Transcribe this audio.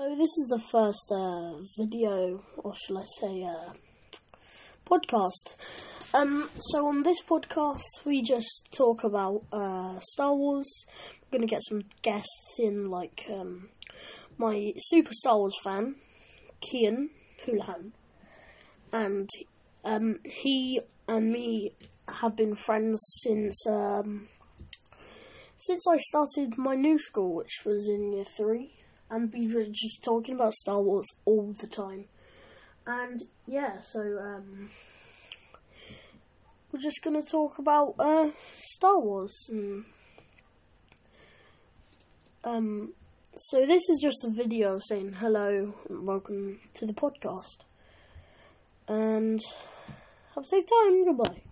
So this is the first uh, video, or shall I say, uh, podcast. Um, so on this podcast, we just talk about uh, Star Wars. We're gonna get some guests in, like um, my super Star Wars fan, Kian Houlihan, and um, he and me have been friends since um, since I started my new school, which was in year three and we were just talking about Star Wars all the time. And yeah, so um, we're just gonna talk about uh, Star Wars and um. So this is just a video saying hello and welcome to the podcast. And have a safe time. Goodbye.